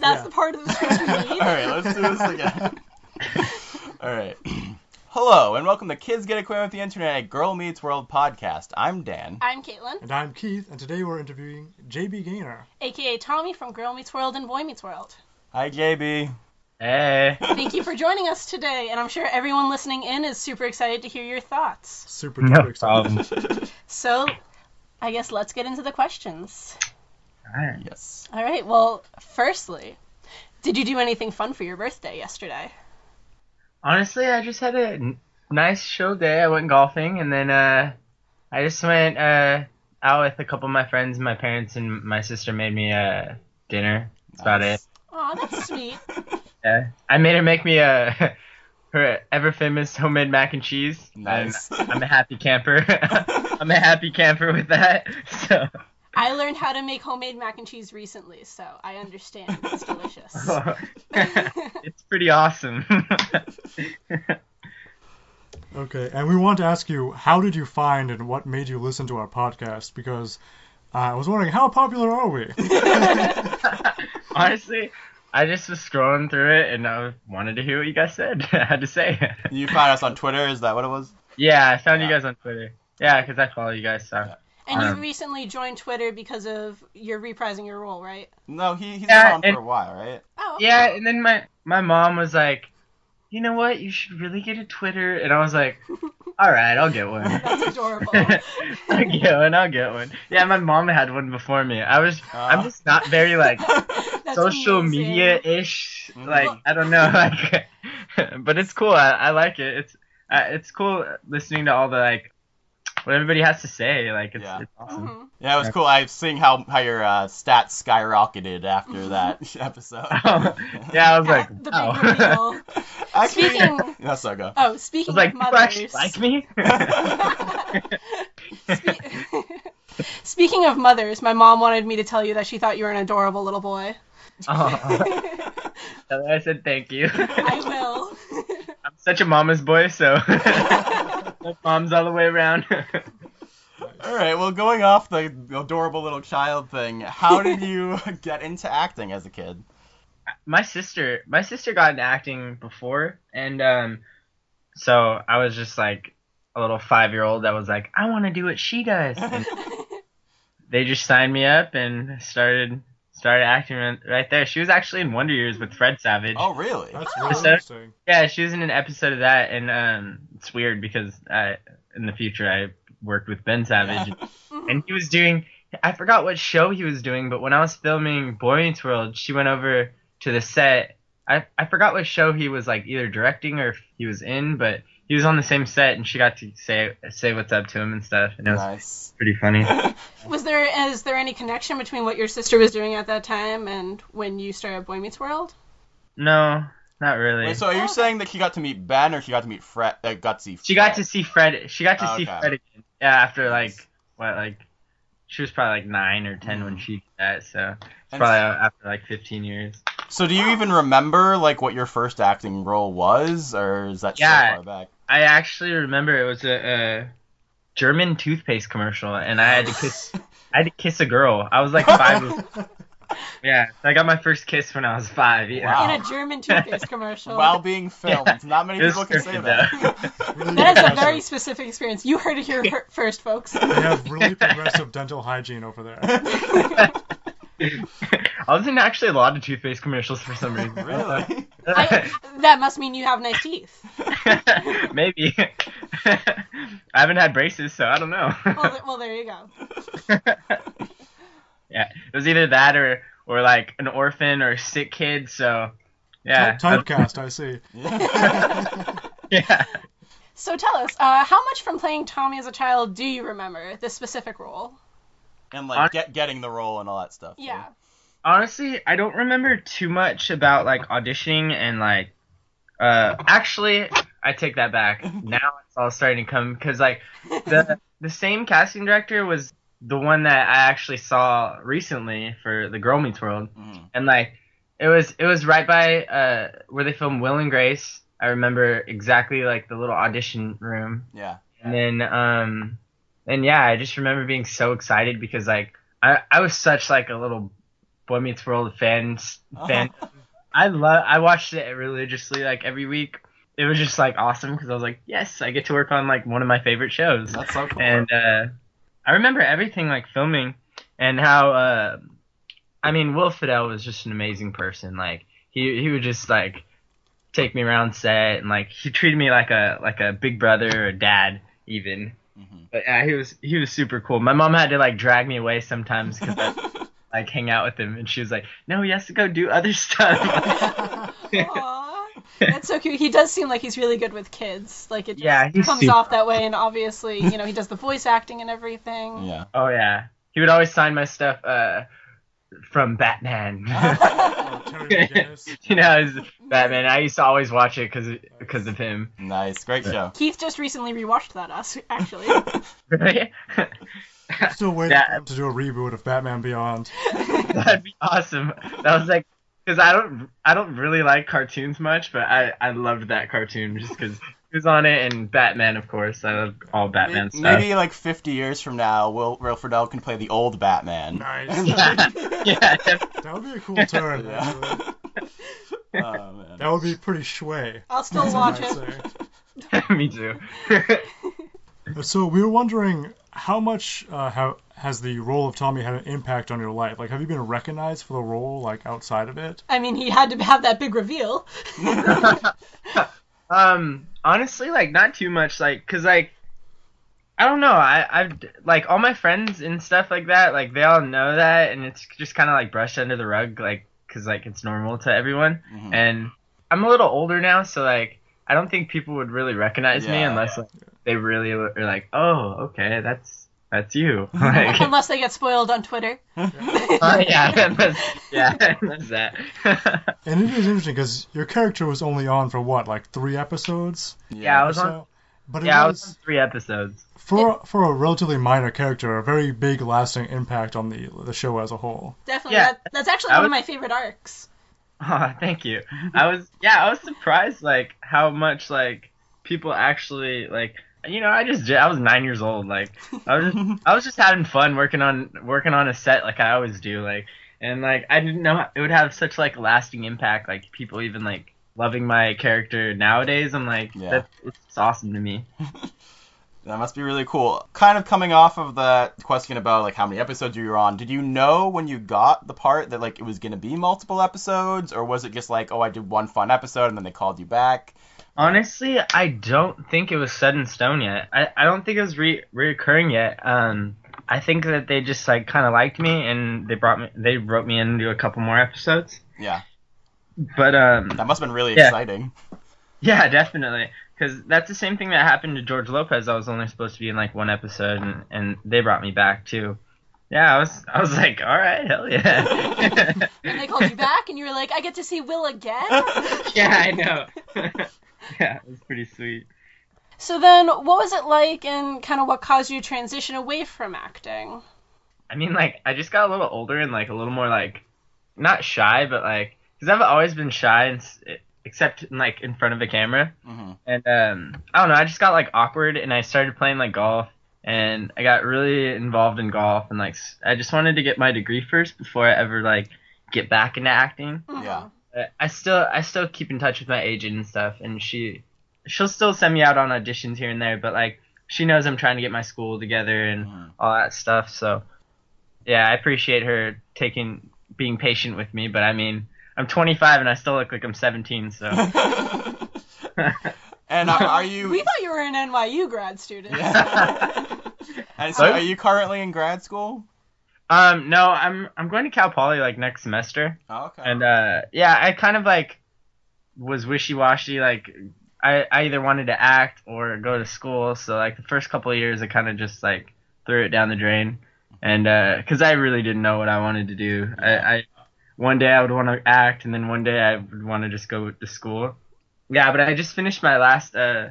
That's Yeah. the part of the script we need. All right, let's do this again. All right. Hello, and welcome to Kids Get Acquainted with the Internet, a Girl Meets World podcast. I'm Dan. I'm Caitlin, And I'm Keith, and today we're interviewing JB Gaynor. aka Tommy from Girl Meets World and Boy Meets World. Hi, JB. Hey. Thank you for joining us today, and I'm sure everyone listening in is super excited to hear your thoughts. Super No excited. problem. So, I guess let's get into the questions. Alright. Yes. All right. Well, firstly, did you do anything fun for your birthday yesterday? Honestly, I just had a n- nice chill day. I went golfing, and then uh, I just went uh, out with a couple of my friends. My parents and my sister made me uh, dinner. That's about it. Oh, that's sweet. Yeah. I made her make me a her ever famous homemade mac and cheese. Nice. And I'm a happy camper. I'm a happy camper with that. So. I learned how to make homemade mac and cheese recently, so I understand. It's delicious. it's pretty awesome. Okay, and we want to ask you, how did you find and what made you listen to our podcast? Because uh, I was wondering, how popular are we? Honestly, I just was scrolling through it and I wanted to hear what you guys said. I had to say. You found us on Twitter, is that what it was? yeah, I found Yeah. you guys on Twitter. Yeah, because I follow you guys. So. Yeah. And you Um, recently joined Twitter because of you're reprising your role, right? No, he, he's Yeah, been on and- for a while, right? Oh, okay. Yeah, and then my my mom was like, "You know what? You should really get a Twitter." And I was like, "All right, I'll get one." That's adorable. I'll get one. I'll get one. Yeah, my mom had one before me. I was. I'm Uh. just not very like social media ish. Mhm. Like I don't know, like, but it's cool. I, I like it. It's uh, it's cool listening to all the like what everybody has to say. Like it's, Yeah. it's awesome. Mhm. Yeah, it was cool. I was seeing how, how your uh, stats skyrocketed after that episode. yeah, I was like, the wow. big reveal. Actually, Speaking- Yes, so go. Oh, I speaking was like, of people actually mothers. like me. Spe- Speaking of mothers, my mom wanted me to tell you that she thought you were an adorable little boy. oh, I said thank you. I will. I'm such a mama's boy, so mom's all the way around. All right, well, going off the adorable little child thing, how did you get into acting as a kid? my sister my sister got into acting before and um so I was just like a little five year old that was like, I wanna do what she does and they just signed me up and started started acting right- right there. She was actually in Wonder Years with Fred Savage. Oh, really? That's Oh. really So- interesting. Yeah, she was in an episode of that and um it's weird because I in the future I worked with Ben Savage Mhm. and he was doing I forgot what show he was doing, but when I was filming Boy Meets World, she went over to the set. I I forgot what show he was like either directing or if he was in, but he was on the same set and she got to say say what's up to him and stuff, and it was Nice. pretty funny. Was there is there any connection between what your sister was doing at that time and when you started Boy Meets World? No, not really. Wait, so are you Okay. saying that she got to meet Ben or she got to meet Fred? Uh, got to see she got to see Fred. She got to see Okay. Fred again. Yeah, after like what like she was probably like nine or ten when Mhm. she did that, so it's probably s- after like fifteen years. So do you even remember like what your first acting role was, or is that Yeah. so far back? I actually remember it was a, a German toothpaste commercial, and I had to kiss. I had to kiss a girl. I was like five. years- yeah, I got my first kiss when I was five. Yeah. Wow. In a German toothpaste commercial. While being filmed, Yeah. not many It was people can say that. Really that is a very specific experience. You heard it here first, folks. They have really progressive dental hygiene over there. I was in actually a lot of toothpaste commercials for some reason. really? I, that must mean you have nice teeth. Maybe. I haven't had braces, so I don't know. Well, th- well there you go. yeah, it was either that or or like an orphan or a sick kid. So yeah, Ty- Typecast, I see. yeah. So tell us, uh, how much from playing Tommy as a child do you remember this specific role? And like get, getting the role and all that stuff. too. Yeah. honestly, I don't remember too much about like auditioning and like. Uh, actually, I take that back. Now it's all starting to come because like the the same casting director was the one that I actually saw recently for the Girl Meets World, Mhm. and like it was it was right by uh where they filmed Will and Grace. I remember exactly like the little audition room, Yeah. and then um and yeah, I just remember being so excited because like I I was such like a little Boy Meets World fans fan. I love. I watched it religiously like every week. It was just like awesome because I was like, yes, I get to work on like one of my favorite shows. That's so cool. And uh, I remember everything like filming and how. Uh, I mean, Will Friedle was just an amazing person. Like he he would just like take me around set and like he treated me like a like a big brother or dad even. Mhm. But yeah, he was he was super cool. My mom had to like drag me away sometimes because I like hang out with him, and she was like, "No, he has to go do other stuff." Aw. That's so cute. He does seem like he's really good with kids. Like it just Yeah, he's comes super- off that way, and obviously, you know, he does the voice acting and everything. yeah. oh yeah, he would always sign my stuff uh, from Batman. Oh, you know, his Batman. I used to always watch it because because of him. Nice. Great show. Keith just recently rewatched that us actually. Right? I'm still waiting Yeah. for him to do a reboot of Batman Beyond. That'd be awesome. That was like because I don't I don't really like cartoons much, but I I loved that cartoon just because he was on it and Batman, of course. I love all Batman Maybe, stuff. maybe like 50 years from now, Will Will Friedle can play the old Batman. Nice. yeah, def- That would be a cool turn. Yeah. oh man. That would be pretty sway. I'll still watch might it. say. me too. So we were wondering how much uh, how, has the role of Tommy had an impact on your life? Like, have you been recognized for the role like outside of it? I mean, he had to have that big reveal. Um, honestly, like not too much, like, cause like. I don't know. I I've like all my friends and stuff like that. Like they all know that, and it's just kind of like brushed under the rug, like because like it's normal to everyone. Mhm. And I'm a little older now, so like I don't think people would really recognize me Yeah. unless like, they really are like, oh, okay, that's that's you. like, Unless they get spoiled on Twitter. uh, yeah, that's, yeah, that's that. And it is interesting because your character was only on for what, like three episodes? Yeah, I or was on. so? But it Yeah, I was, was on three episodes. for for a relatively minor character, a very big lasting impact on the the show as a whole. Definitely. Yeah. That, that's actually I one of my favorite arcs. Oh, thank you. I was yeah, I was surprised like how much like people actually like you know, I just I was 9 years old like I was just I was just having fun working on working on a set like I always do like and like I didn't know it would have such like lasting impact like people even like loving my character nowadays. I'm like Yeah. that's it's awesome to me. That must be really cool. Kind of coming off of the question about like how many episodes you were on, did you know when you got the part that like it was gonna be multiple episodes, or was it just like, oh, I did one fun episode and then they called you back? Honestly, I don't think it was set in stone yet. I, I don't think it was re- reoccurring yet. Um, I think that they just like kind of liked me and they brought me they wrote me into a couple more episodes. Yeah, But um, that must have been really Yeah. exciting. yeah, definitely, because that's the same thing that happened to George Lopez. I was only supposed to be in like one episode, and, and they brought me back too. Yeah, I was I was like, all right, hell yeah. And they called you back, and you were like, I get to see Will again? yeah, I know. yeah, it was pretty sweet. So then, what was it like, and kind of what caused you to transition away from acting? I mean, like, I just got a little older and like a little more like, not shy, but like, because I've always been shy, and, s- except like in front of a camera. hmm And um, I don't know, I just got like awkward, and I started playing like golf, and I got really involved in golf, and like, I just wanted to get my degree first before I ever like get back into acting. Mhm. Yeah. I still, I still keep in touch with my agent and stuff, and she, she'll still send me out on auditions here and there, but like, she knows I'm trying to get my school together and Mhm. all that stuff. So, yeah, I appreciate her taking being patient with me. But I mean, I'm 25 and I still look like I'm 17. So and are, are you? We thought you were an NYU grad student. Yeah. and so, are you currently in grad school? Um, no, I'm I'm going to Cal Poly like next semester, Oh, okay. and uh, yeah, I kind of like was wishy washy. Like I I either wanted to act or go to school. So like the first couple of years, I kind of just like threw it down the drain, and because I really didn't know what I wanted to do. I, I one day I would want to act, and then one day I would want to just go to school. Yeah, but I just finished my last uh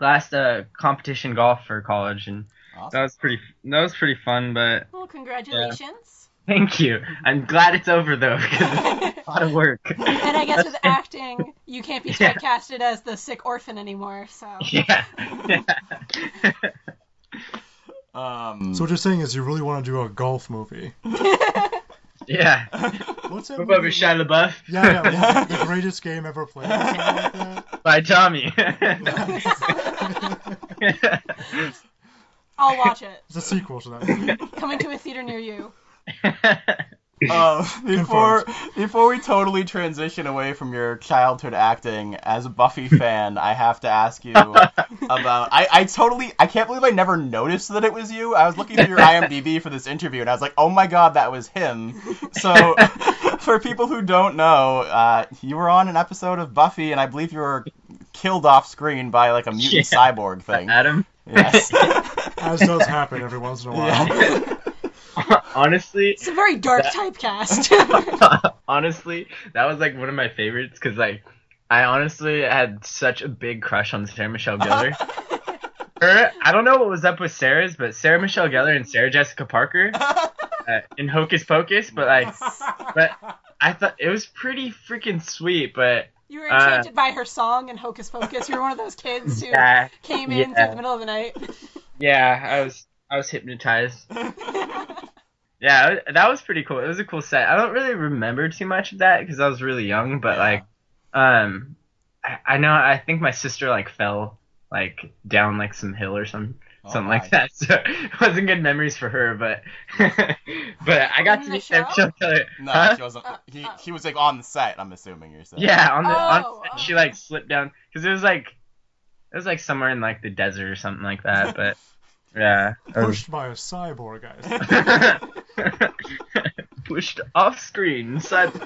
last uh competition golf for college, and that was pretty that was pretty fun. But Well, congratulations. thank you. I'm glad it's over though because it's a lot of work. And I guess with acting, you can't be Yeah. typecasted as the sick orphan anymore. So yeah. yeah. Um, So what you're saying is you really want to do a golf movie. Yeah. What's that What about movie? Shia LaBeouf? Yeah, yeah. like, the greatest game ever played. Or like. By Tommy. I'll watch it. It's a sequel to that movie. Coming to a theater near you. Uh, before before we totally transition away from your childhood acting, as a Buffy fan, I have to ask you about. I, I totally I can't believe I never noticed that it was you. I was looking through your IMDb for this interview, and I was like, oh my god, that was him. So, for people who don't know, uh, you were on an episode of Buffy, and I believe you were killed off screen by like a mutant Yeah. cyborg thing. Adam. Yes. As does happen every once in a while. Honestly, It's a very dark That- typecast. honestly, that was like one of my favorites because like I honestly had such a big crush on Sarah Michelle Gellar. Her, I don't know what was up with Sarah's, but Sarah Michelle Gellar and Sarah Jessica Parker uh, in Hocus Pocus, but like, but I thought it was pretty freaking sweet. But you were Uh, enchanted by her song and Hocus Pocus. You were one of those kids who yeah, came in yeah. through the middle of the night. Yeah, I was I was hypnotized. Yeah, that was pretty cool. It was a cool set. I don't really remember too much of that because I was really young, but Yeah. like, um, I, I know I think my sister like fell like down like some hill or some Oh something my. like that. So it wasn't good memories for her, but but I got In to meet show? No, Huh? she wasn't. He, oh. he was like on the set. I'm assuming you're saying. Yeah, on the on Oh, set, oh. she like slipped down because it was like it was like somewhere in like the desert or something like that. But yeah, it was- Pushed by a cyborg, guys. pushed off screen. Side.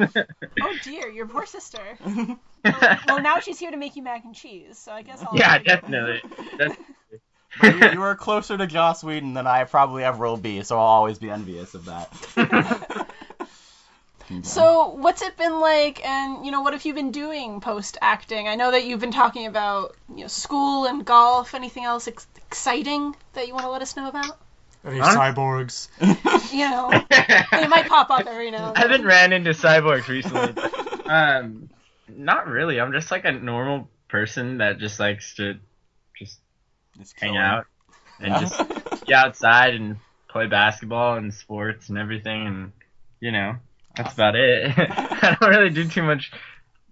Oh dear, your poor sister. Well, now she's here to make you mac and cheese, so I guess I'll. yeah, definitely. That's, But you, you were closer to Joss Whedon than I probably ever will be, so I'll always be envious of that. So, what's it been like, and you know, what have you been doing post acting? I know that you've been talking about you know school and golf. Anything else ex- exciting that you want to let us know about? Any Huh? cyborgs? You know, they might pop up every now. And I haven't ran into cyborgs recently. um, not really. I'm just like a normal person that just likes to just Just hang killing. out and Yeah. just be outside and play basketball and sports and everything, and you know, that's about it. I don't really do too much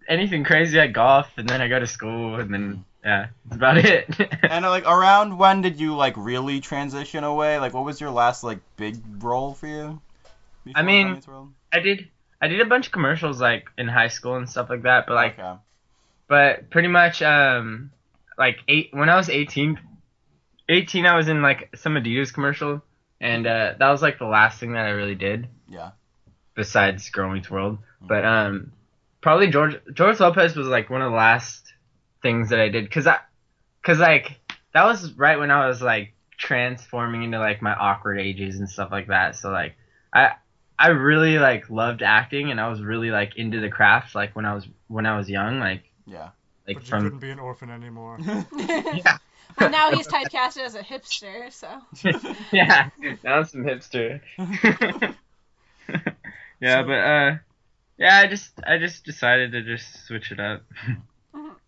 anything crazy. I golf and then I go to school and then yeah, that's about it. And like around when did you like really transition away? Like what was your last like big role for you? I mean- Boy Meets World? I did I did a bunch of commercials like in high school and stuff like that, but like okay. but pretty much um like eight when I was 18 18 I was in like some Adidas commercial and uh that was like the last thing that I really did Yeah. Besides Girl Meets World but um probably George George Lopez was like one of the last things that I did cuz I cuz like that was right when I was like transforming into like my awkward ages and stuff like that so like I I really like loved acting and I was really like into the craft like when I was when I was young like Yeah. like But you from couldn't be an orphan anymore. yeah Well, now he's typecasted as a hipster, so. yeah, now I'm some hipster. Yeah, So- but uh, yeah, I just I just decided to just switch it up.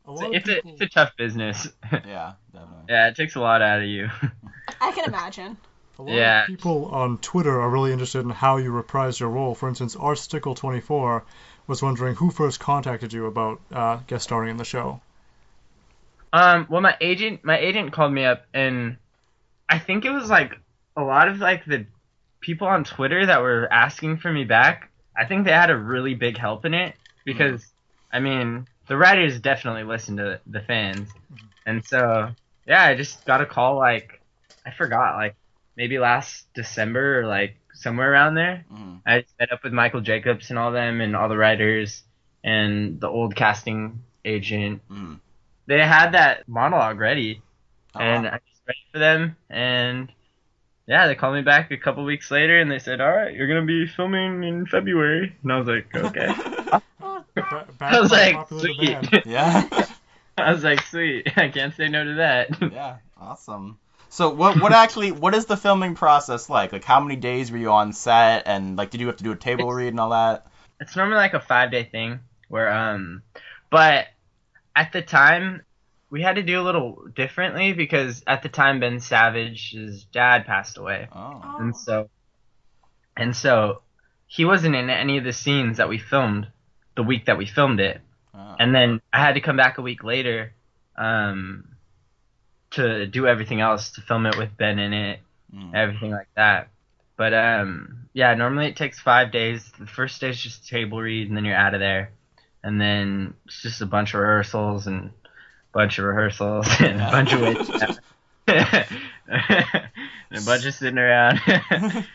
A lot of It's a it's a tough business. Yeah, definitely. yeah, it takes a lot out of you. I can imagine. a lot yeah. of people on Twitter are really interested in how you reprised your role. For instance, Arstickle24 was wondering who first contacted you about uh, guest starring in the show. Um, well, my agent my agent called me up, and I think it was like a lot of like the people on Twitter that were asking for me back. I think they had a really big help in it because I mean the writers definitely listen to the fans, and so yeah, I just got a call like I forgot like maybe last December or like somewhere around there. Mhm. I met up with Michael Jacobs and all them and all the writers and the old casting agent. Mhm. They had that monologue ready, Oh, and. I just read for them. And yeah, they called me back a couple weeks later, and they said, "All right, you're gonna be filming in February." And I was like, "Okay." Ba- back I was like, "Sweet." yeah. I was like, "Sweet, I can't say no to that." Yeah. Awesome. So what what actually what is the filming process like? Like how many days were you on set and like did you have to do a table read and all that? it's normally like a five day thing where um but at the time we had to do a little differently because at the time ben savage's dad passed away Oh. And so and so he wasn't in any of the scenes that we filmed the week that we filmed it, Oh. and then I had to come back a week later, um, to do everything else to film it with Ben in it, Mm. everything like that. But um, yeah, normally it takes five days. The first day is just a table read, and then you're out of there, and then it's just a bunch of rehearsals and bunch of rehearsals and a bunch of wait and a bunch of sitting around.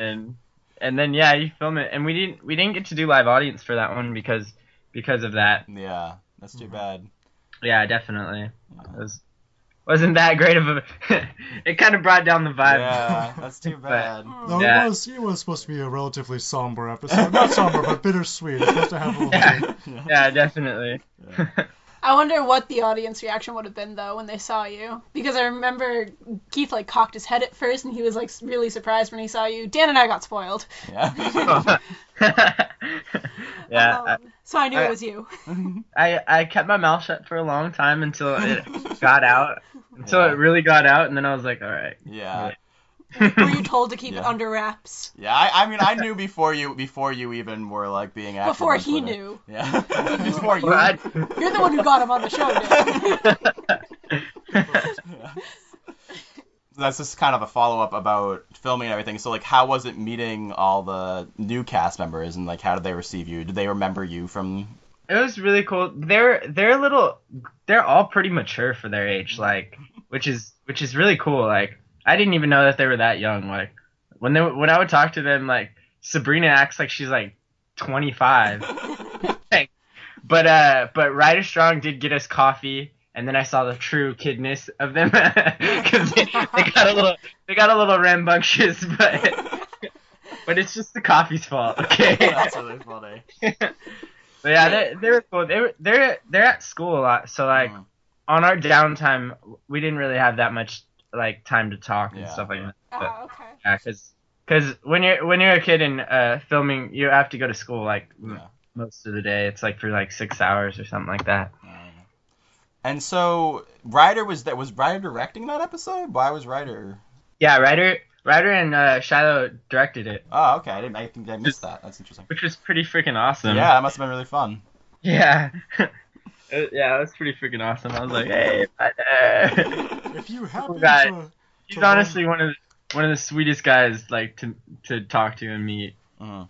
And and then yeah you film it. And we didn't we didn't get to do live audience for that one because because of that. Yeah, that's too mm-hmm. bad. yeah definitely. It was wasn't that great of a it kind of brought down the vibe. Yeah, that's too bad. No, Yeah. it was it was supposed to be a relatively somber episode. Not somber, but bittersweet. It's supposed to have a little yeah, yeah definitely I wonder what the audience reaction would have been though when they saw you, because I remember Keith like cocked his head at first, and he was like really surprised when he saw you. Dan and I got spoiled. Yeah. yeah Um, so I knew I- it was you. I, I kept my mouth shut for a long time until it got out until Yeah. it really got out and then I was like all right yeah. Were you told to keep it under wraps Yeah, I, I mean, I knew before you before you even were like being active. before he Twitter. knew? Yeah, before you. Well, I- You're the one who got him on the show. Dan. That's just kind of a follow up about filming and everything. So, like, how was it meeting all the new cast members, and like, how did they receive you? Did they remember you from? it was really cool. They're they're a little they're all pretty mature for their age, like which is which is really cool. Like I didn't even know that they were that young. Like when they when I would talk to them, like Sabrina acts like she's like 25. but uh but Ryder Strong did get us coffee and then I saw the true kidness of them because they, they got a little they got a little rambunctious but but it's just the coffee's fault okay That's really funny. but yeah, they they were cool. They were they're they're at school a lot, so like Mm. on our downtime, we didn't really have that much like time to talk and Yeah. stuff like that. But, Ah, okay. yeah, because because when you're when you're a kid and uh, filming, you have to go to school like m- Yeah. most of the day. It's like for like six hours or something like that. And so Ryder was that was Ryder directing that episode? Why was Ryder? Yeah, Ryder Ryder and uh, Shiloh directed it, Oh, okay. I didn't. I think I missed that. That's interesting. which was pretty freaking awesome. Yeah, that must have been really fun. yeah. Uh, yeah, that was pretty freaking awesome. I was like, hey, If you happen guy. to, He's to run- honestly one of the, one of the sweetest guys like to to talk to and meet. Mhm.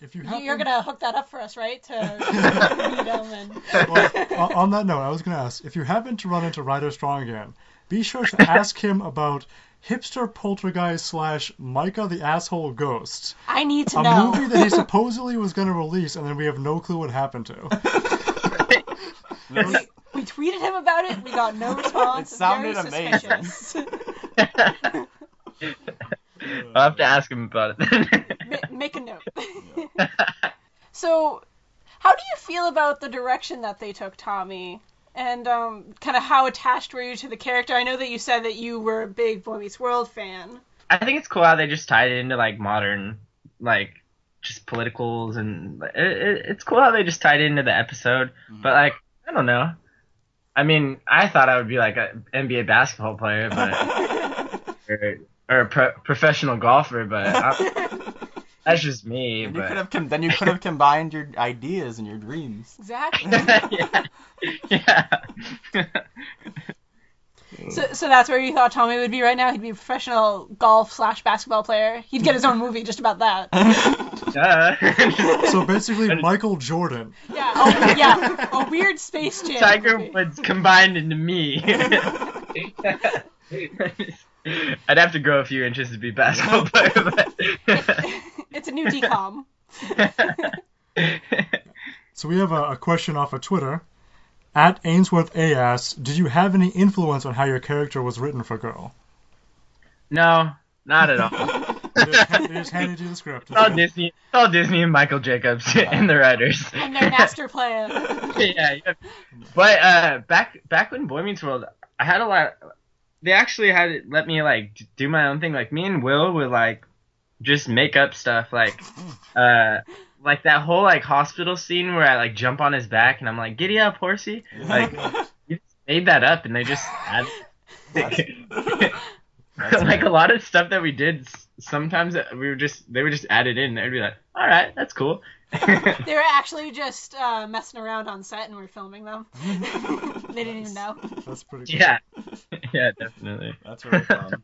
if you You- happen, You're gonna hook that up for us, right? To meet him well, on- on that note, I was gonna ask if you happen to run into Ryder Strong again, be sure to ask him about hipster poltergeist slash Micah the asshole ghost, I need to a know. A movie that he supposedly was gonna release, and then we have no clue what happened to. That's- We tweeted him about it. We got no response. It sounded Very amazing. suspicious. I'll have to ask him about it. Ma- make a note. so, how do you feel about the direction that they took Tommy? And um, kind of how attached were you to the character? I know that you said that you were a big Boy Meets World fan. I think it's cool how they just tied it into like modern, like just politicals and it, it, it's cool how they just tied it into the episode. But like I don't know. I mean, I thought I would be like an NBA basketball player, but or, or a pro- professional golfer, but I, that's just me. Then you But could have com- then you could have combined your ideas and your dreams. exactly. yeah, yeah. So, so that's where you thought Tommy would be right now. He'd be a professional golf slash basketball player. He'd get his own movie just about that. Duh. So basically, Michael Jordan. Yeah, oh, yeah, a weird Space Jam. Tiger movie. Woods combined into me. I'd have to grow a few inches to be a basketball player, but it's a new DCOM. So we have a, a question off of Twitter. At Ainsworth A asks, did you have any influence on how your character was written for Girl? no, not at all. They just, they just handed you the script. It's all Disney. It's all Disney and Michael Jacobs and the writers. And their master plan. yeah, yeah. But uh, back back when Boy Meets World, I had a lot. They actually had it let me like do my own thing. Like me and Will would like just make up stuff. Like uh, like that whole like hospital scene where I like jump on his back and I'm like, "Giddy up, horsey!" Like you made that up and they just had. That's- like a lot of stuff that we did sometimes we were just they would just add it in. They'd be like, "All right, that's cool." They were actually just uh, messing around on set and we are filming them. they didn't even know. That's pretty cool. yeah, yeah, definitely. That's really fun.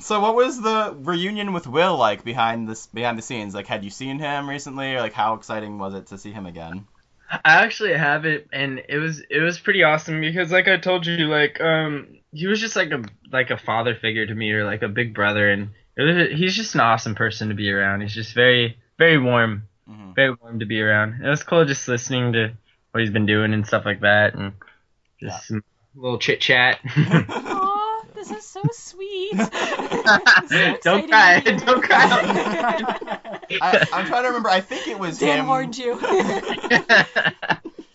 So, what was the reunion with Will like behind this behind the scenes? Like, had you seen him recently, or like how exciting was it to see him again? I actually have it, and it was it was pretty awesome because, like I told you, like um, he was just like a like a father figure to me, or like a big brother, and it was, he's just an awesome person to be around. He's just very very warm, Mhm. very warm to be around. It was cool just listening to what he's been doing and stuff like that, and just some little chit chat. Aw, this is so sweet. Don't cry, don't cry. I, I'm trying to remember. I think it was Dan him. warned you.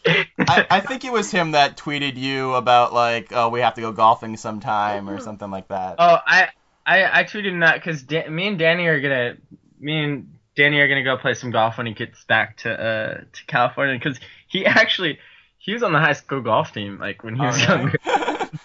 I, I think it was him that tweeted you about like, oh, we have to go golfing sometime or something like that. Oh, I I I tweeted him that because me and Danny are gonna me and Danny are gonna go play some golf when he gets back to uh to California because he actually he was on the high school golf team like when he Oh, was really? younger.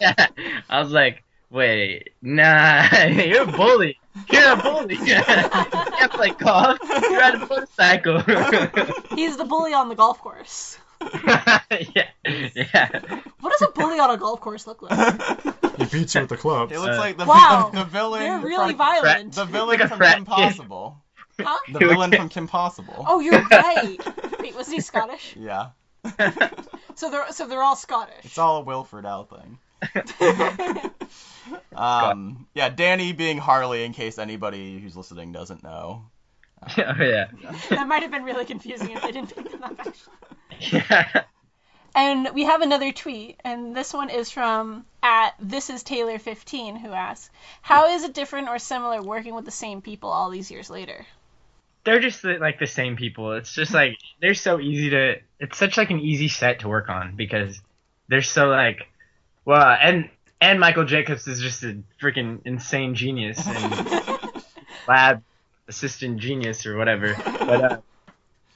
yeah, I was like, wait, nah, you're a bully. You're a bully. you can't play golf. You ride a motorcycle. He's the bully on the golf course. yeah, yeah. What does a bully on a golf course look like? He beats you with the clubs. It looks Uh, like the, Wow, the, the villain. They're really from, violent. The villain Like a from frat Kim kid. Possible. Huh? The villain from Kim Possible. Oh, you're right. Wait, was he Scottish? Yeah. So they're so they're all Scottish. It's all a Will Friedle thing. Um, yeah, Danny being Harley, in case anybody who's listening doesn't know. oh yeah. that might have been really confusing if they didn't pick them up actually. Yeah. And we have another tweet, and this one is from at this is Taylor fifteen who asks, "How is it different or similar working with the same people all these years later?" they're just the, like the same people. It's just like they're so easy to. It's such like an easy set to work on because they're so like, well, and and Michael Jacobs is just a freaking insane genius and lab assistant genius or whatever. But uh,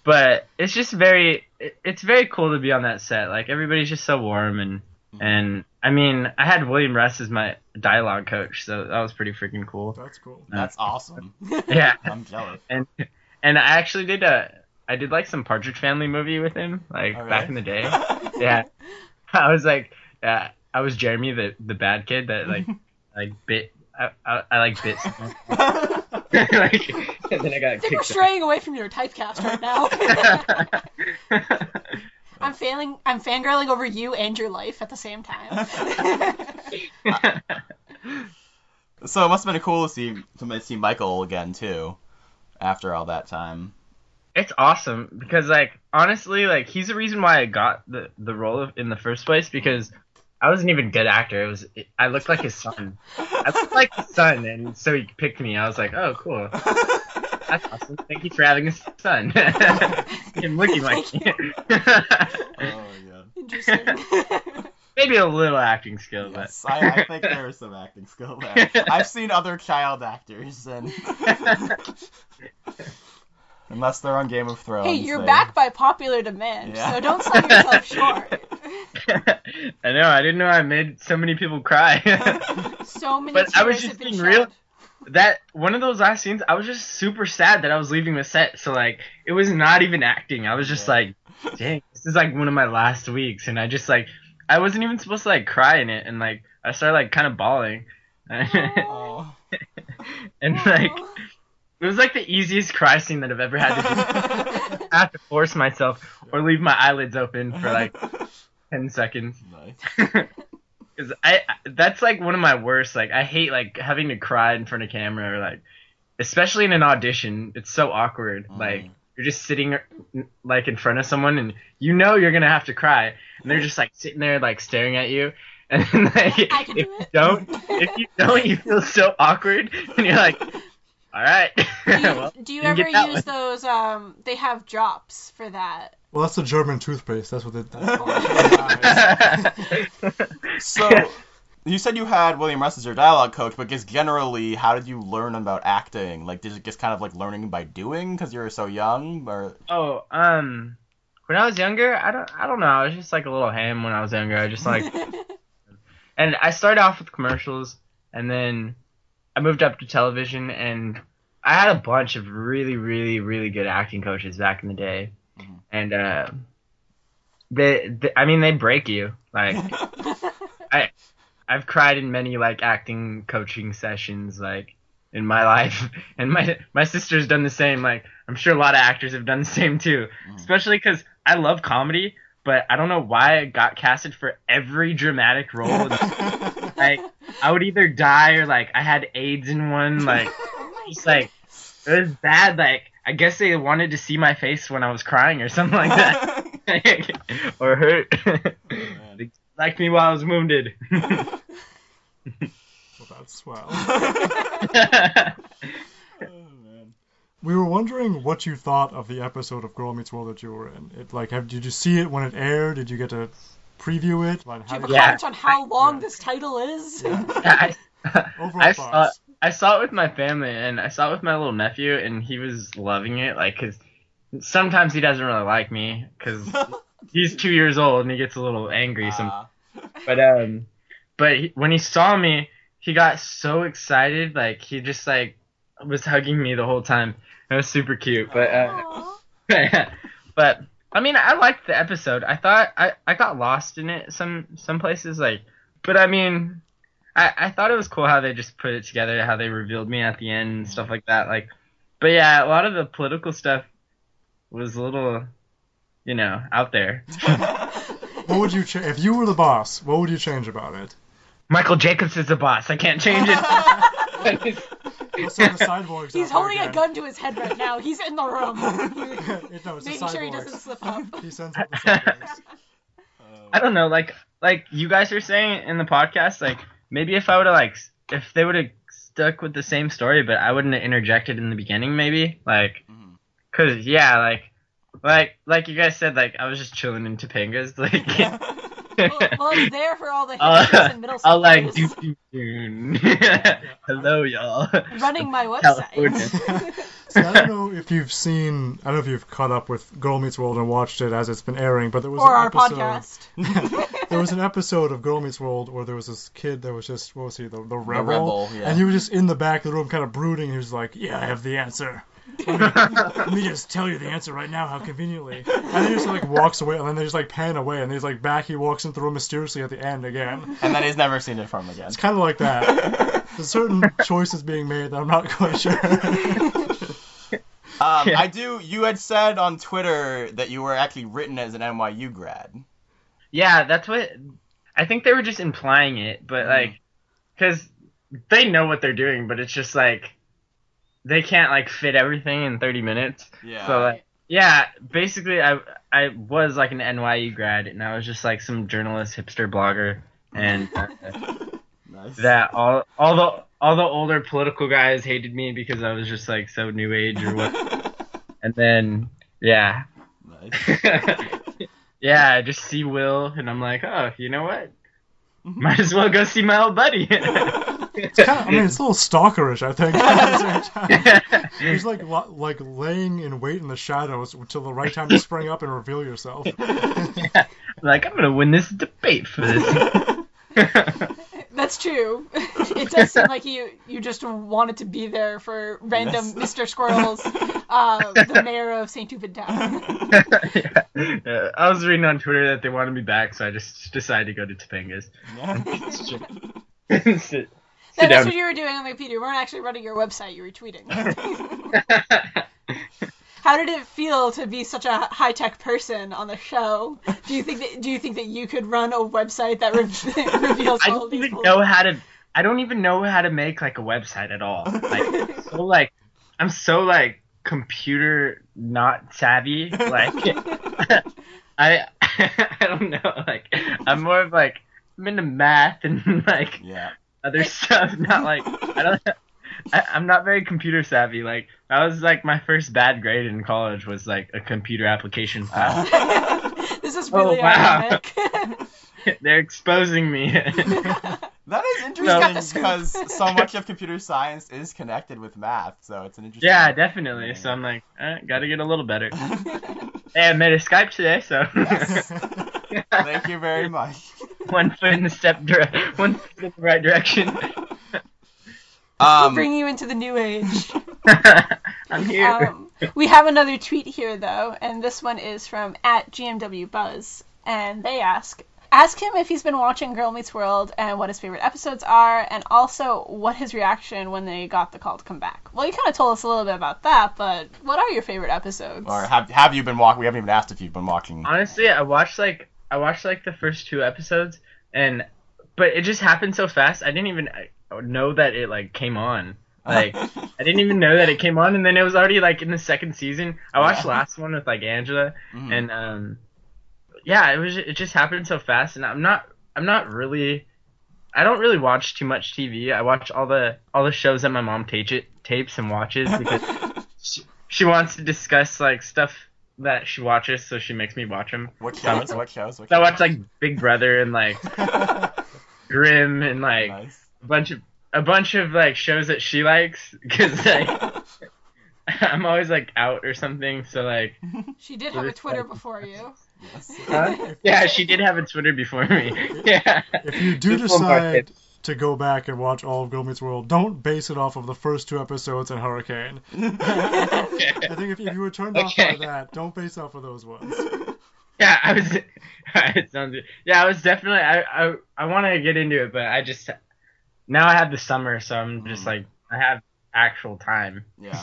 but it's just very it, it's very cool to be on that set. Like everybody's just so warm and and I mean I had William Russ as my dialogue coach, so that was pretty freaking cool. That's cool. That's awesome. Yeah. I'm jealous. and and I actually did a I did like some Partridge Family movie with him like Oh, back in the day. Yeah, I was like uh, I was Jeremy the the bad kid that like like bit I, I, I like bit someone. like, and then I got I think we're kicked out. straying away from your typecast right now. I'm failing. I'm fangirling over you and your life at the same time. so it must have been cool to see to see Michael again too, after all that time. it's awesome because like honestly like he's the reason why I got the the role of, in the first place because I wasn't even a good actor. It was I looked like his son. I looked like his son, and so he picked me. I was like, oh cool, that's awesome. Thank you for having a son. Him looking like me. Oh yeah. Interesting. Maybe a little acting skill, Yes, I, I think there is some acting skill there. I've seen other child actors, and but unless they're on Game of Thrones, hey, you're they- back by popular demand, Yeah. so don't sell yourself short. I know. I didn't know I made so many people cry. So many But I was just being real. that one of those last scenes, I was just super sad that I was leaving the set. So like, it was not even acting. I was just Yeah. like, dang, this is like one of my last weeks, and I just like, I wasn't even supposed to like cry in it, and like, I started like kind of bawling, Oh. and like, it was like the easiest cry scene that I've ever had to do. I have to force myself or leave my eyelids open for like ten seconds. nice. Cause I that's like one of my worst. Like I hate like having to cry in front of camera or like, especially in an audition. It's so awkward. Mm. Like you're just sitting like in front of someone and you know you're gonna have to cry, and they're just like sitting there like staring at you. And like, I can if do you don't, if you don't, you feel so awkward, and you're like, all right. Do you, well, do you can ever use one. those? Um, they have drops for that. Well, that's the German toothpaste. That's what it. That's called. So, you said you had William Russ as your dialogue coach, but just generally, how did you learn about acting? Like, did it just kind of like learning by doing because you were so young, or Oh, um, when I was younger, I don't, I don't know. I was just like a little ham when I was younger. I just like, and I started off with commercials, and then I moved up to television, and I had a bunch of really, really, really good acting coaches back in the day, Mhm. and uh, they, they, I mean, they break you. Like, I, I've cried in many like acting coaching sessions, like in my life, and my my sister's done the same. Like, I'm sure a lot of actors have done the same too, Mhm. especially because I love comedy, but I don't know why I got casted for every dramatic role. like, I would either die or like I had AIDS in one. Like, oh just like it was bad. Like, I guess they wanted to see my face when I was crying or something like that, or hurt. Oh, they liked me while I was wounded. Well, that's swell. Man. We were wondering what you thought of the episode of Girl Meets World that you were in. It like, have, did you see it when it aired? Did you get to preview it? Like, Do you have a Yeah. comment on how long this title is? I, I saw. I saw it with my family and I saw it with my little nephew and he was loving it like cuz sometimes he doesn't really like me cuz he's 2 years old and he gets a little angry some Ah. but um but he, when he saw me he got so excited like he just like was hugging me the whole time it was super cute but uh, but I mean, I liked the episode. I thought I, I got lost in it some some places like, but I mean, I I thought it was cool how they just put it together, how they revealed me at the end and stuff like that. Like, but yeah, a lot of the political stuff was a little, you know, out there. What would you change if you were the boss? What would you change about it? Michael Jacobs is the boss. I can't change it. Let's the cyborgs. He's holding a gun to his head right now. He's in the room. It- no, Making sure he doesn't slip up. He sends out the cyborgs. I don't know, like like you guys are saying in the podcast, like maybe if I would have like if they would have stuck with the same story, but I wouldn't have interjected in the beginning, maybe like, Mhm. cause yeah, like like like you guys said, like I was just chilling in Topanga's, like. Well, well, I was there for all the uh, I'll, and middle I'll like schoolers do do do. Hello, y'all. running my website. See, I don't know if you've seen. I don't know if you've caught up with Girl Meets World and watched it as it's been airing, but there was or an our episode. podcast. there was an episode of Girl Meets World where there was this kid that was just what was he the, the rebel, rebel, yeah. and he was just in the back of the room, kind of brooding. He was like, "Yeah, I have the answer. Let me just tell you the answer right now. How conveniently." And then he just like walks away, and then they just like pan away, and he's like back. He walks in the room mysteriously at the end again. and then he's never seen it from again. It's kind of like that. There's certain choices being made that I'm not quite sure. Um, Yeah. I do. You had said on Twitter that you were actually written as an NYU grad. Yeah, that's what I think they were just implying it, but Mhm. like, because they know what they're doing, but it's just like they can't like fit everything in 30 minutes. Yeah. So like, yeah, basically, I I was like an NYU grad, and I was just like some journalist, hipster blogger, and uh, nice. that all all the all the older political guys hated me because I was just like so new age or what. And then yeah, nice. yeah, I just see Will, and I'm like, oh, you know what? Might as well go see my old buddy. It's kind of, I mean, it's a little stalkerish, I think. at the same. He's like like laying in wait in the shadows until the right time to spring up and reveal yourself. like, I'm gonna win this debate for this. That's true. It does seem like you you just wanted to be there for random Yes. Mr. Squirrels, uh, the mayor of St. Tupid Town. yeah. Yeah, I was reading on Twitter that they wanted me back, so I just decided to go to Topanga's. Yeah. Sit, sit That's what you were doing on the computer. You weren't actually running your website. You were tweeting. How did it feel to be such a high tech person on the show? Do you think that Do you think that you could run a website that re- reveals I all don't these? even bull- know how to. I don't even know how to make like a website at all. Like, so like, I'm so like computer not savvy. Like, I I don't know. Like, I'm more of like I'm into math and like yeah. Other stuff. Not like I don't. I, I'm not very computer savvy. Like that was like my first bad grade in college was like a computer application class. this is Oh, really wow. They're exposing me. That is interesting because so much of computer science is connected with math, so it's an interesting. yeah, definitely. So I'm like, eh, gotta get a little better. Hey, I made a Skype today, so Yes. Thank you very much. one foot in the step dire- one foot in the right direction. Um, Bring you into the new age. I'm here. Um, we have another tweet here though, and this one is from at GMW Buzz, and they ask. Ask him if he's been watching Girl Meets World and what his favorite episodes are, and also what his reaction when they got the call to come back. Well, you kind of told us a little bit about that, but what are your favorite episodes? or have have you been walking? We haven't even asked if you've been watching. Honestly, I watched like I watched like the first two episodes, and but it just happened so fast. I didn't even know that it like came on. Like I didn't even know that it came on, and then it was already like in the second season. I watched Yeah. the last one with like Angela, Mhm. and um, yeah, it was it just happened so fast, and I'm not I'm not really. I don't really watch too much TV. I watch all the all the shows that my mom tapes tapes and watches because she, she wants to discuss like stuff that she watches, so she makes me watch them. what shows? What shows? What So I watch like Big Brother and like Grimm and like nice. a bunch of a bunch of like shows that she likes because like I'm always like out or something. So like, She did have a Twitter before you. Yes. huh? yeah, she did have a Twitter before me. Yeah. If you do Just one more decide tip. To go back and watch all of Girl Meets World, don't base it off of the first two episodes in Hurricane. I think if, if you were turned off Okay. by that, don't base off of those ones. Yeah, I was. it sounds. Yeah, I was definitely. I I I want to get into it, but I just now I have the summer, so I'm just Mm. like I have actual time. Yeah.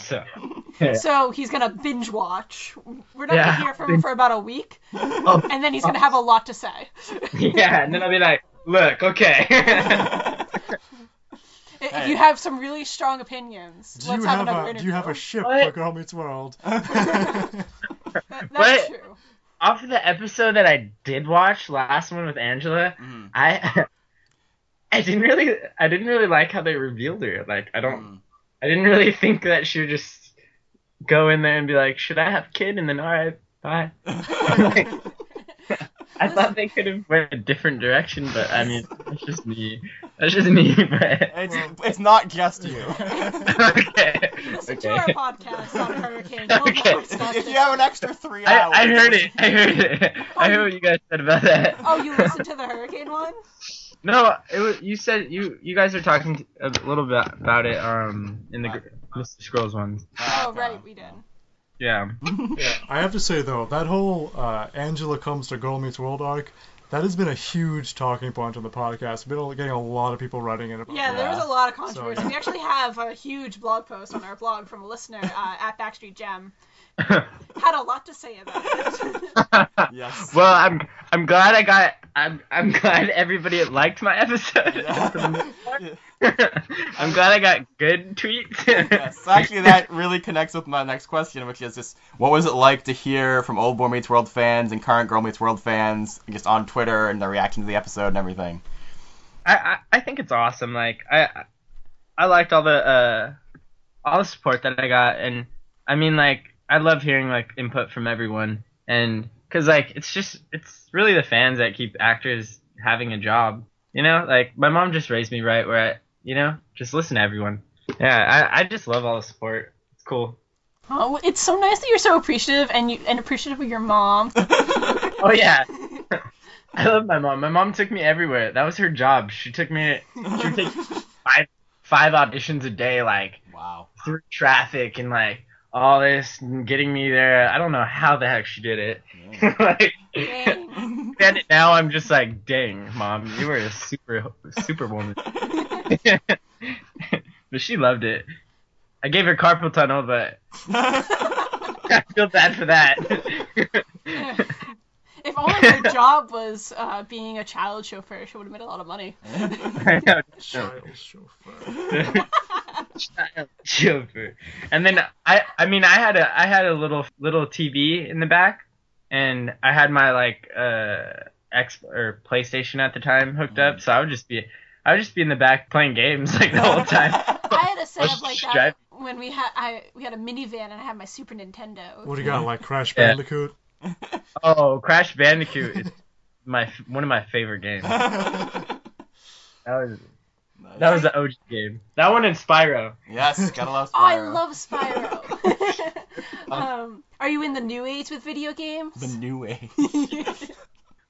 So So he's gonna binge watch. We're not Yeah. gonna hear from him for about a week, oh, and then he's gonna have a lot to say. yeah, and then I'll be like, look, okay. If you have some really strong opinions, Do let's you have, have another a interview. do you have a ship What? for Girl Meets World? That- that's What? true. Off of the episode that I did watch, last one with Angela, Mhm. I I didn't really I didn't really like how they revealed her. Like I don't Mm. I didn't really think that she would just go in there and be like, should I have a kid? And then all right, bye. I thought they could have went a different direction, but I mean, that's just me. That's just me. But It's, it's not just you. okay, Listen to our podcast on Hurricane. We'll Okay. if you have an extra three hours. I, I heard it. I heard it. I heard what you guys said about that. Oh, you listened to the Hurricane one? No, it was, you said you you guys are talking a little bit about it um in the gr- Mr. Squirrels one. Oh, right, we did. Yeah. Yeah, I have to say though, that whole uh, Angela comes to Girl Meets World arc, that has been a huge talking point on the podcast. We've been getting a lot of people writing in about. Yeah, that. there was a lot of controversy. So- We actually have a huge blog post on our blog from a listener uh, at Backstreet Gem. Had a lot to say about it. Yes. Well, I'm I'm glad I got I'm I'm glad everybody liked my episode. I'm glad I got good tweets. yes. Actually, that really connects with my next question, which is just what was it like to hear from old Boy Meets World fans and current Girl Meets World fans just on Twitter and their reaction to the episode and everything? I, I I think it's awesome. Like I I liked all the uh all the support that I got, and I mean like I love hearing like input from everyone, and because like it's just it's really the fans that keep actors having a job. You know, like my mom just raised me right where I you know just listen to everyone. Yeah, I I just love all the support. It's cool. Oh, it's so nice that you're so appreciative and you and appreciative of your mom. Oh yeah. I love my mom. My mom took me everywhere. That was her job. She took me. She would take five five auditions a day, like Wow. through traffic and like all this and getting me there. I don't know how the heck she did it. like, and now I'm just like, dang, mom, you were a super super woman. but she loved it. I gave her carpal tunnel, but I feel bad for that. if only her job was uh, being a child chauffeur, she would have made a lot of money. I know. Child chauffeur. Child chauffeur. And then I I mean I had a I had a little little TV in the back and I had my like uh X or PlayStation at the time hooked up so I would just be I would just be in the back playing games like the whole time. I had a setup like Just that when we had I we had a minivan and I had my Super Nintendo. What do you got, like Crash Yeah. Bandicoot? Oh, Crash Bandicoot is my one of my favorite games. That was that was the OG game. That one in Spyro. yes, gotta love Oh, I love Spyro. um, are you in the new age with video games? the new age.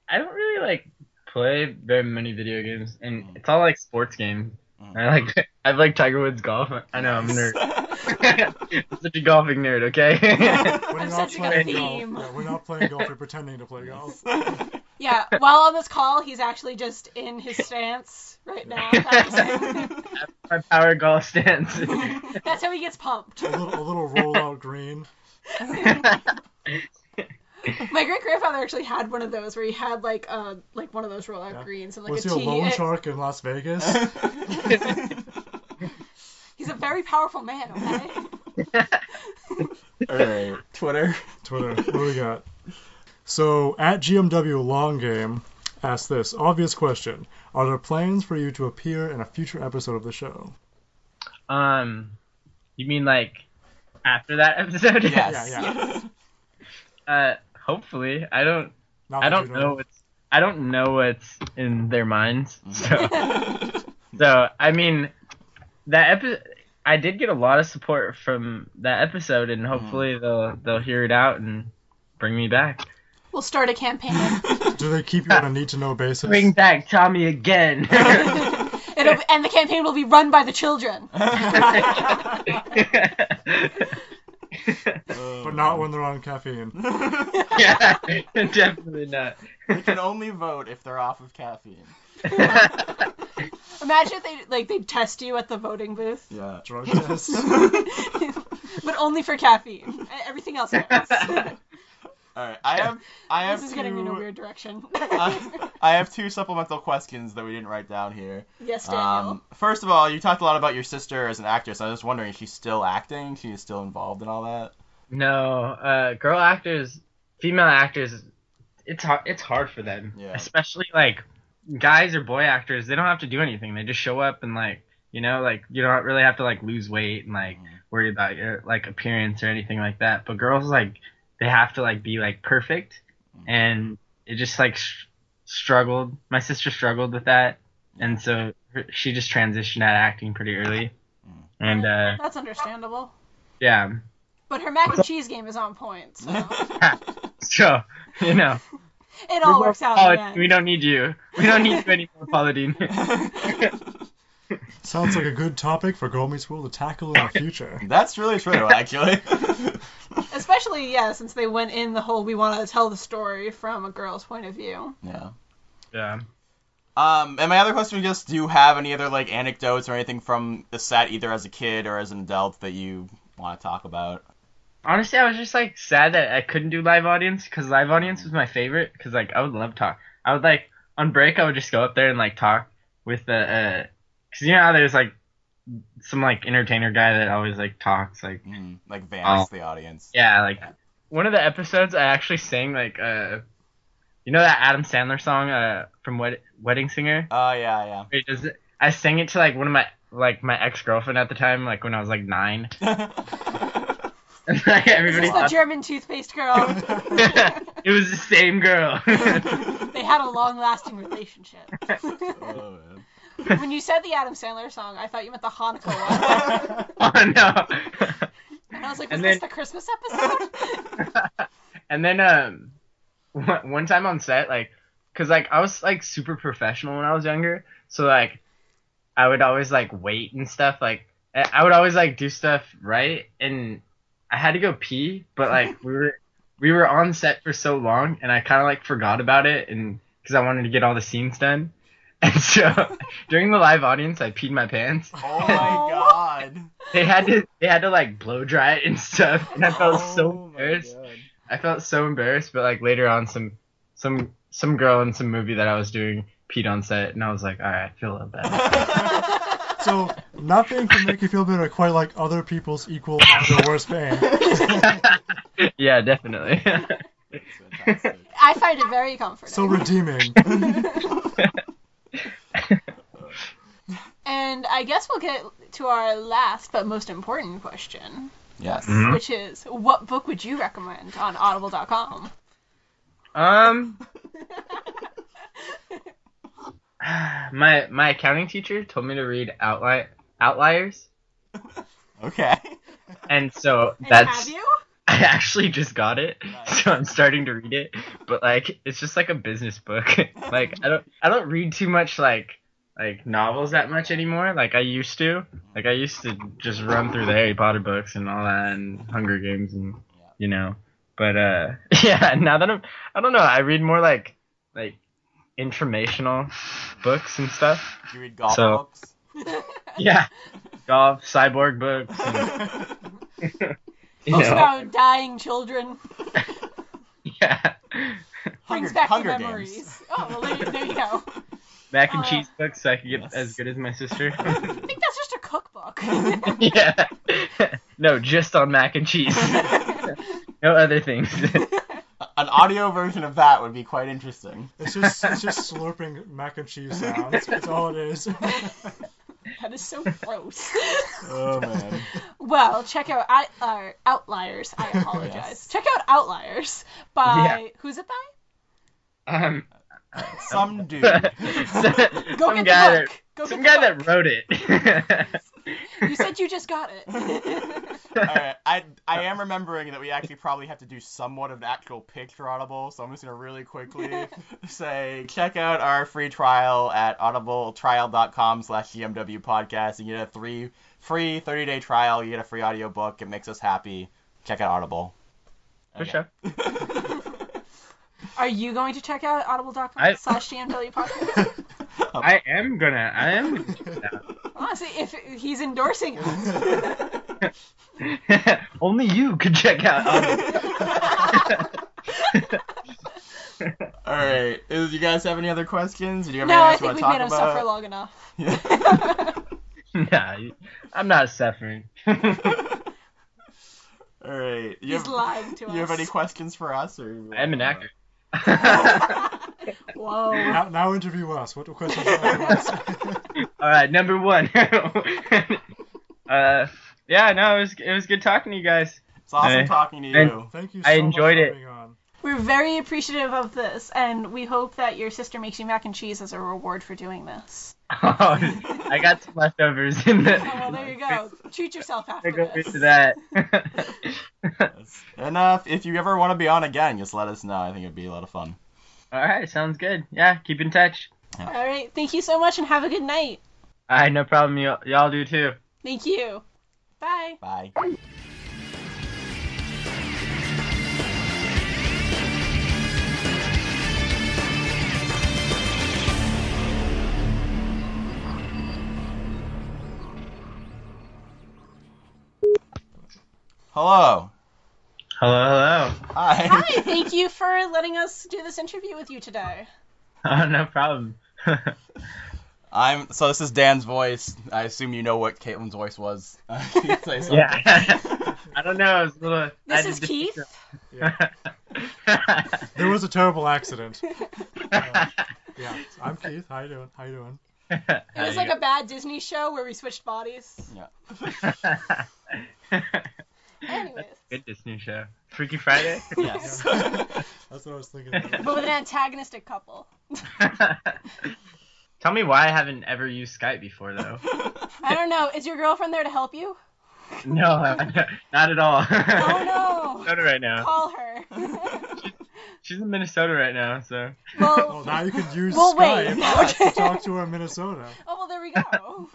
I don't really like play very many video games, and it's all like sports games. I like I like Tiger Woods golf. I know I'm a nerd. I'm such a golfing nerd, okay? We're I'm not sensing a playing theme. golf. Yeah, we're not playing golf. We're pretending to play golf. Yeah, while on this call, he's actually just in his stance right now. My power golf stance. That's how he gets pumped. A little, a little rollout green. My great grandfather actually had one of those where he had like uh like one of those rollout Yeah. greens and like Was a he a tee. loan shark in Las Vegas? He's a very powerful man, okay? All right, Twitter. Twitter. What do we got? So at GMW Long Game asked this obvious question: Are there plans for you to appear in a future episode of the show? um, you mean like after that episode? Yes. Yeah, Uh, hopefully. I don't. Not I don't you know what's. I don't know what's in their minds. So, so I mean, that episode. I did get a lot of support from that episode, and mm-hmm. hopefully they'll they'll hear it out and bring me back. We'll start a campaign. Do they keep you on a need to know basis? Bring back Tommy again. It'll, and the campaign will be run by the children. but not when they're on caffeine. yeah, definitely not. They can only vote if they're off of caffeine. Imagine if they like they test you at the voting booth, Yeah. Drug test. but only for caffeine. Everything else counts. All right. I have. I have this is two. getting in a weird direction. I, I have two supplemental questions that we didn't write down here. yes, Daniel. Um, first of all, you talked a lot about your sister as an actress. I was just wondering, is she still acting? She is still involved in all that? No, uh, girl actors, female actors, it's hard. It's hard for them, Yeah. especially like guys or boy actors. They don't have to do anything. They just show up and like you know, like you don't really have to like lose weight and like mm-hmm. worry about your like appearance or anything like that. But girls like they have to like be like perfect, mm-hmm. and it just like sh- struggled. My sister struggled with that, and so her- she just transitioned out of acting pretty early, mm-hmm. and uh, That's understandable. yeah. But her mac and cheese game is on point, so So you know. it all works out. Paul- in the end. We don't need you. We don't need you anymore, Pauladine. Sounds like a good topic for Girl Meets World to tackle in the future. That's really true, actually. Especially, yeah, since they went in the whole we want to tell the story from a girl's point of view. yeah. yeah. Um, and my other question was just, do you have any other like anecdotes or anything from the set, either as a kid or as an adult, that you want to talk about? Honestly, I was just like sad that I couldn't do live audience because live audience was my favorite. Because like I would love talk. I would like on break I would just go up there and like talk with the. Uh, Cause you know how there's like some like entertainer guy that always like talks like Mm, like Vance, Oh. the audience. yeah like one of the episodes I actually sang like uh you know that Adam Sandler song uh from Wed- Wedding Singer. Oh yeah, does it, I sang it to like one of my like my ex girlfriend at the time, like when I was like nine. yeah. And like This everybody is the thought German toothpaste girl. it was the same girl. they had a long-lasting relationship. oh, man. when you said the Adam Sandler song, I thought you meant the Hanukkah one. oh no. And I was like, was And this then- the Christmas episode? and then um one one time on set like cuz like I was like super professional when I was younger, so like I would always like wait and stuff like I I would always like do stuff right and I had to go pee, but like we were we were on set for so long and I kind of like forgot about it and cuz I wanted to get all the scenes done. And so during the live audience I peed my pants. Oh my god. They had to they had to like blow dry it and stuff and I felt so Oh my embarrassed. God. I felt so embarrassed, but like later on, some some some girl in some movie that I was doing peed on set, and I was like, all right, I feel a little better. So nothing can make you feel better quite like other people's equal or worse pain. yeah, definitely. I find it very comforting. So redeeming. and I guess we'll get to our last but most important question, Yes. Mhm. which is, what book would you recommend on Audible.com? um, my my accounting teacher told me to read Outli- Outliers, Okay. and so And that's have you? I actually just got it, Nice. so I'm starting to read it. But like, it's just like a business book. like I don't I don't read too much like like novels that much anymore. Like I used to. Like I used to just run through the Harry Potter books and all that, and Hunger Games, and you know. But uh, yeah. Now that I'm, I don't know. I read more like like informational books and stuff. You read golf So- books? Yeah, golf, cyborg books. And, you Books know, about dying children. yeah. Brings Hunger- back Hunger the Games. memories. Oh, well, there, there you go. Mac and Uh, cheese books, so I could get yes. as good as my sister. I think that's just a cookbook. yeah. no, just on mac and cheese. no other things. An audio version of that would be quite interesting. It's just it's just slurping mac and cheese sounds. That's all it is. that is so gross. Oh man. Well, check out I, uh, Outliers. I apologize. Yes. Check out Outliers by Yeah. who's it by? um, Some dude. Go some get the guy book. that Go some get guy the book. that wrote it. You said you just got it. Alright, I I am remembering that we actually probably have to do somewhat of an actual picture audible, so I'm just gonna really quickly say check out our free trial at audibletrial.com slash GMW podcast. You get a three free 30 day trial, you get a free audiobook, it makes us happy. Check out Audible. For Okay. sure. Are you going to check out audible.com slash GMW podcast? I am gonna. I am. Gonna Honestly, if he's endorsing us. Only you could check out. Alright, Do you guys have any other questions? Do you have No, I anything think else we've made him suffer long enough. nah, I'm not suffering. Alright. You He's have, lying to us. you have any questions for us? Or I'm an actor. Whoa. now, now interview us. What questions do you have for us? All right, number one. uh, yeah, no, it was it was good talking to you guys. It's awesome Hey. talking to you. Thank you so I enjoyed much it. For being on. We're very appreciative of this, and we hope that your sister makes you mac and cheese as a reward for doing this. Oh, I got some leftovers in the. Oh, well, there you go. Treat yourself I after go this. into that. And uh, if you ever want to be on again, just let us know. I think it'd be a lot of fun. All right, sounds good. Yeah, keep in touch. All right. Thank you so much, and have a good night. All right, no problem. Y- y'all do too. Thank you. Bye. Bye. Hello. Hello, hello. Hi. Hi. Thank you for letting us do this interview with you today. Oh, no problem. I'm so this is Dan's voice. I assume you know what Caitlin's voice was. Say yeah. I don't know. It's a little. This just- is Keith. Yeah. There was a terrible accident. Uh, yeah, I'm Keith. How you doing? How you doing? It was like a bad Disney show where we switched bodies. Anyways. Good Disney show. Freaky Friday. Yes. That's what I was thinking. But with an antagonistic couple. Tell me why I haven't ever used Skype before, though. I don't know. Is your girlfriend there to help you? No, not at all. Oh no. Minnesota right now. Call her. She's in Minnesota right now, so. Well, well, now you could use Well, wait. Skype to talk to her in Minnesota. oh well, there we go.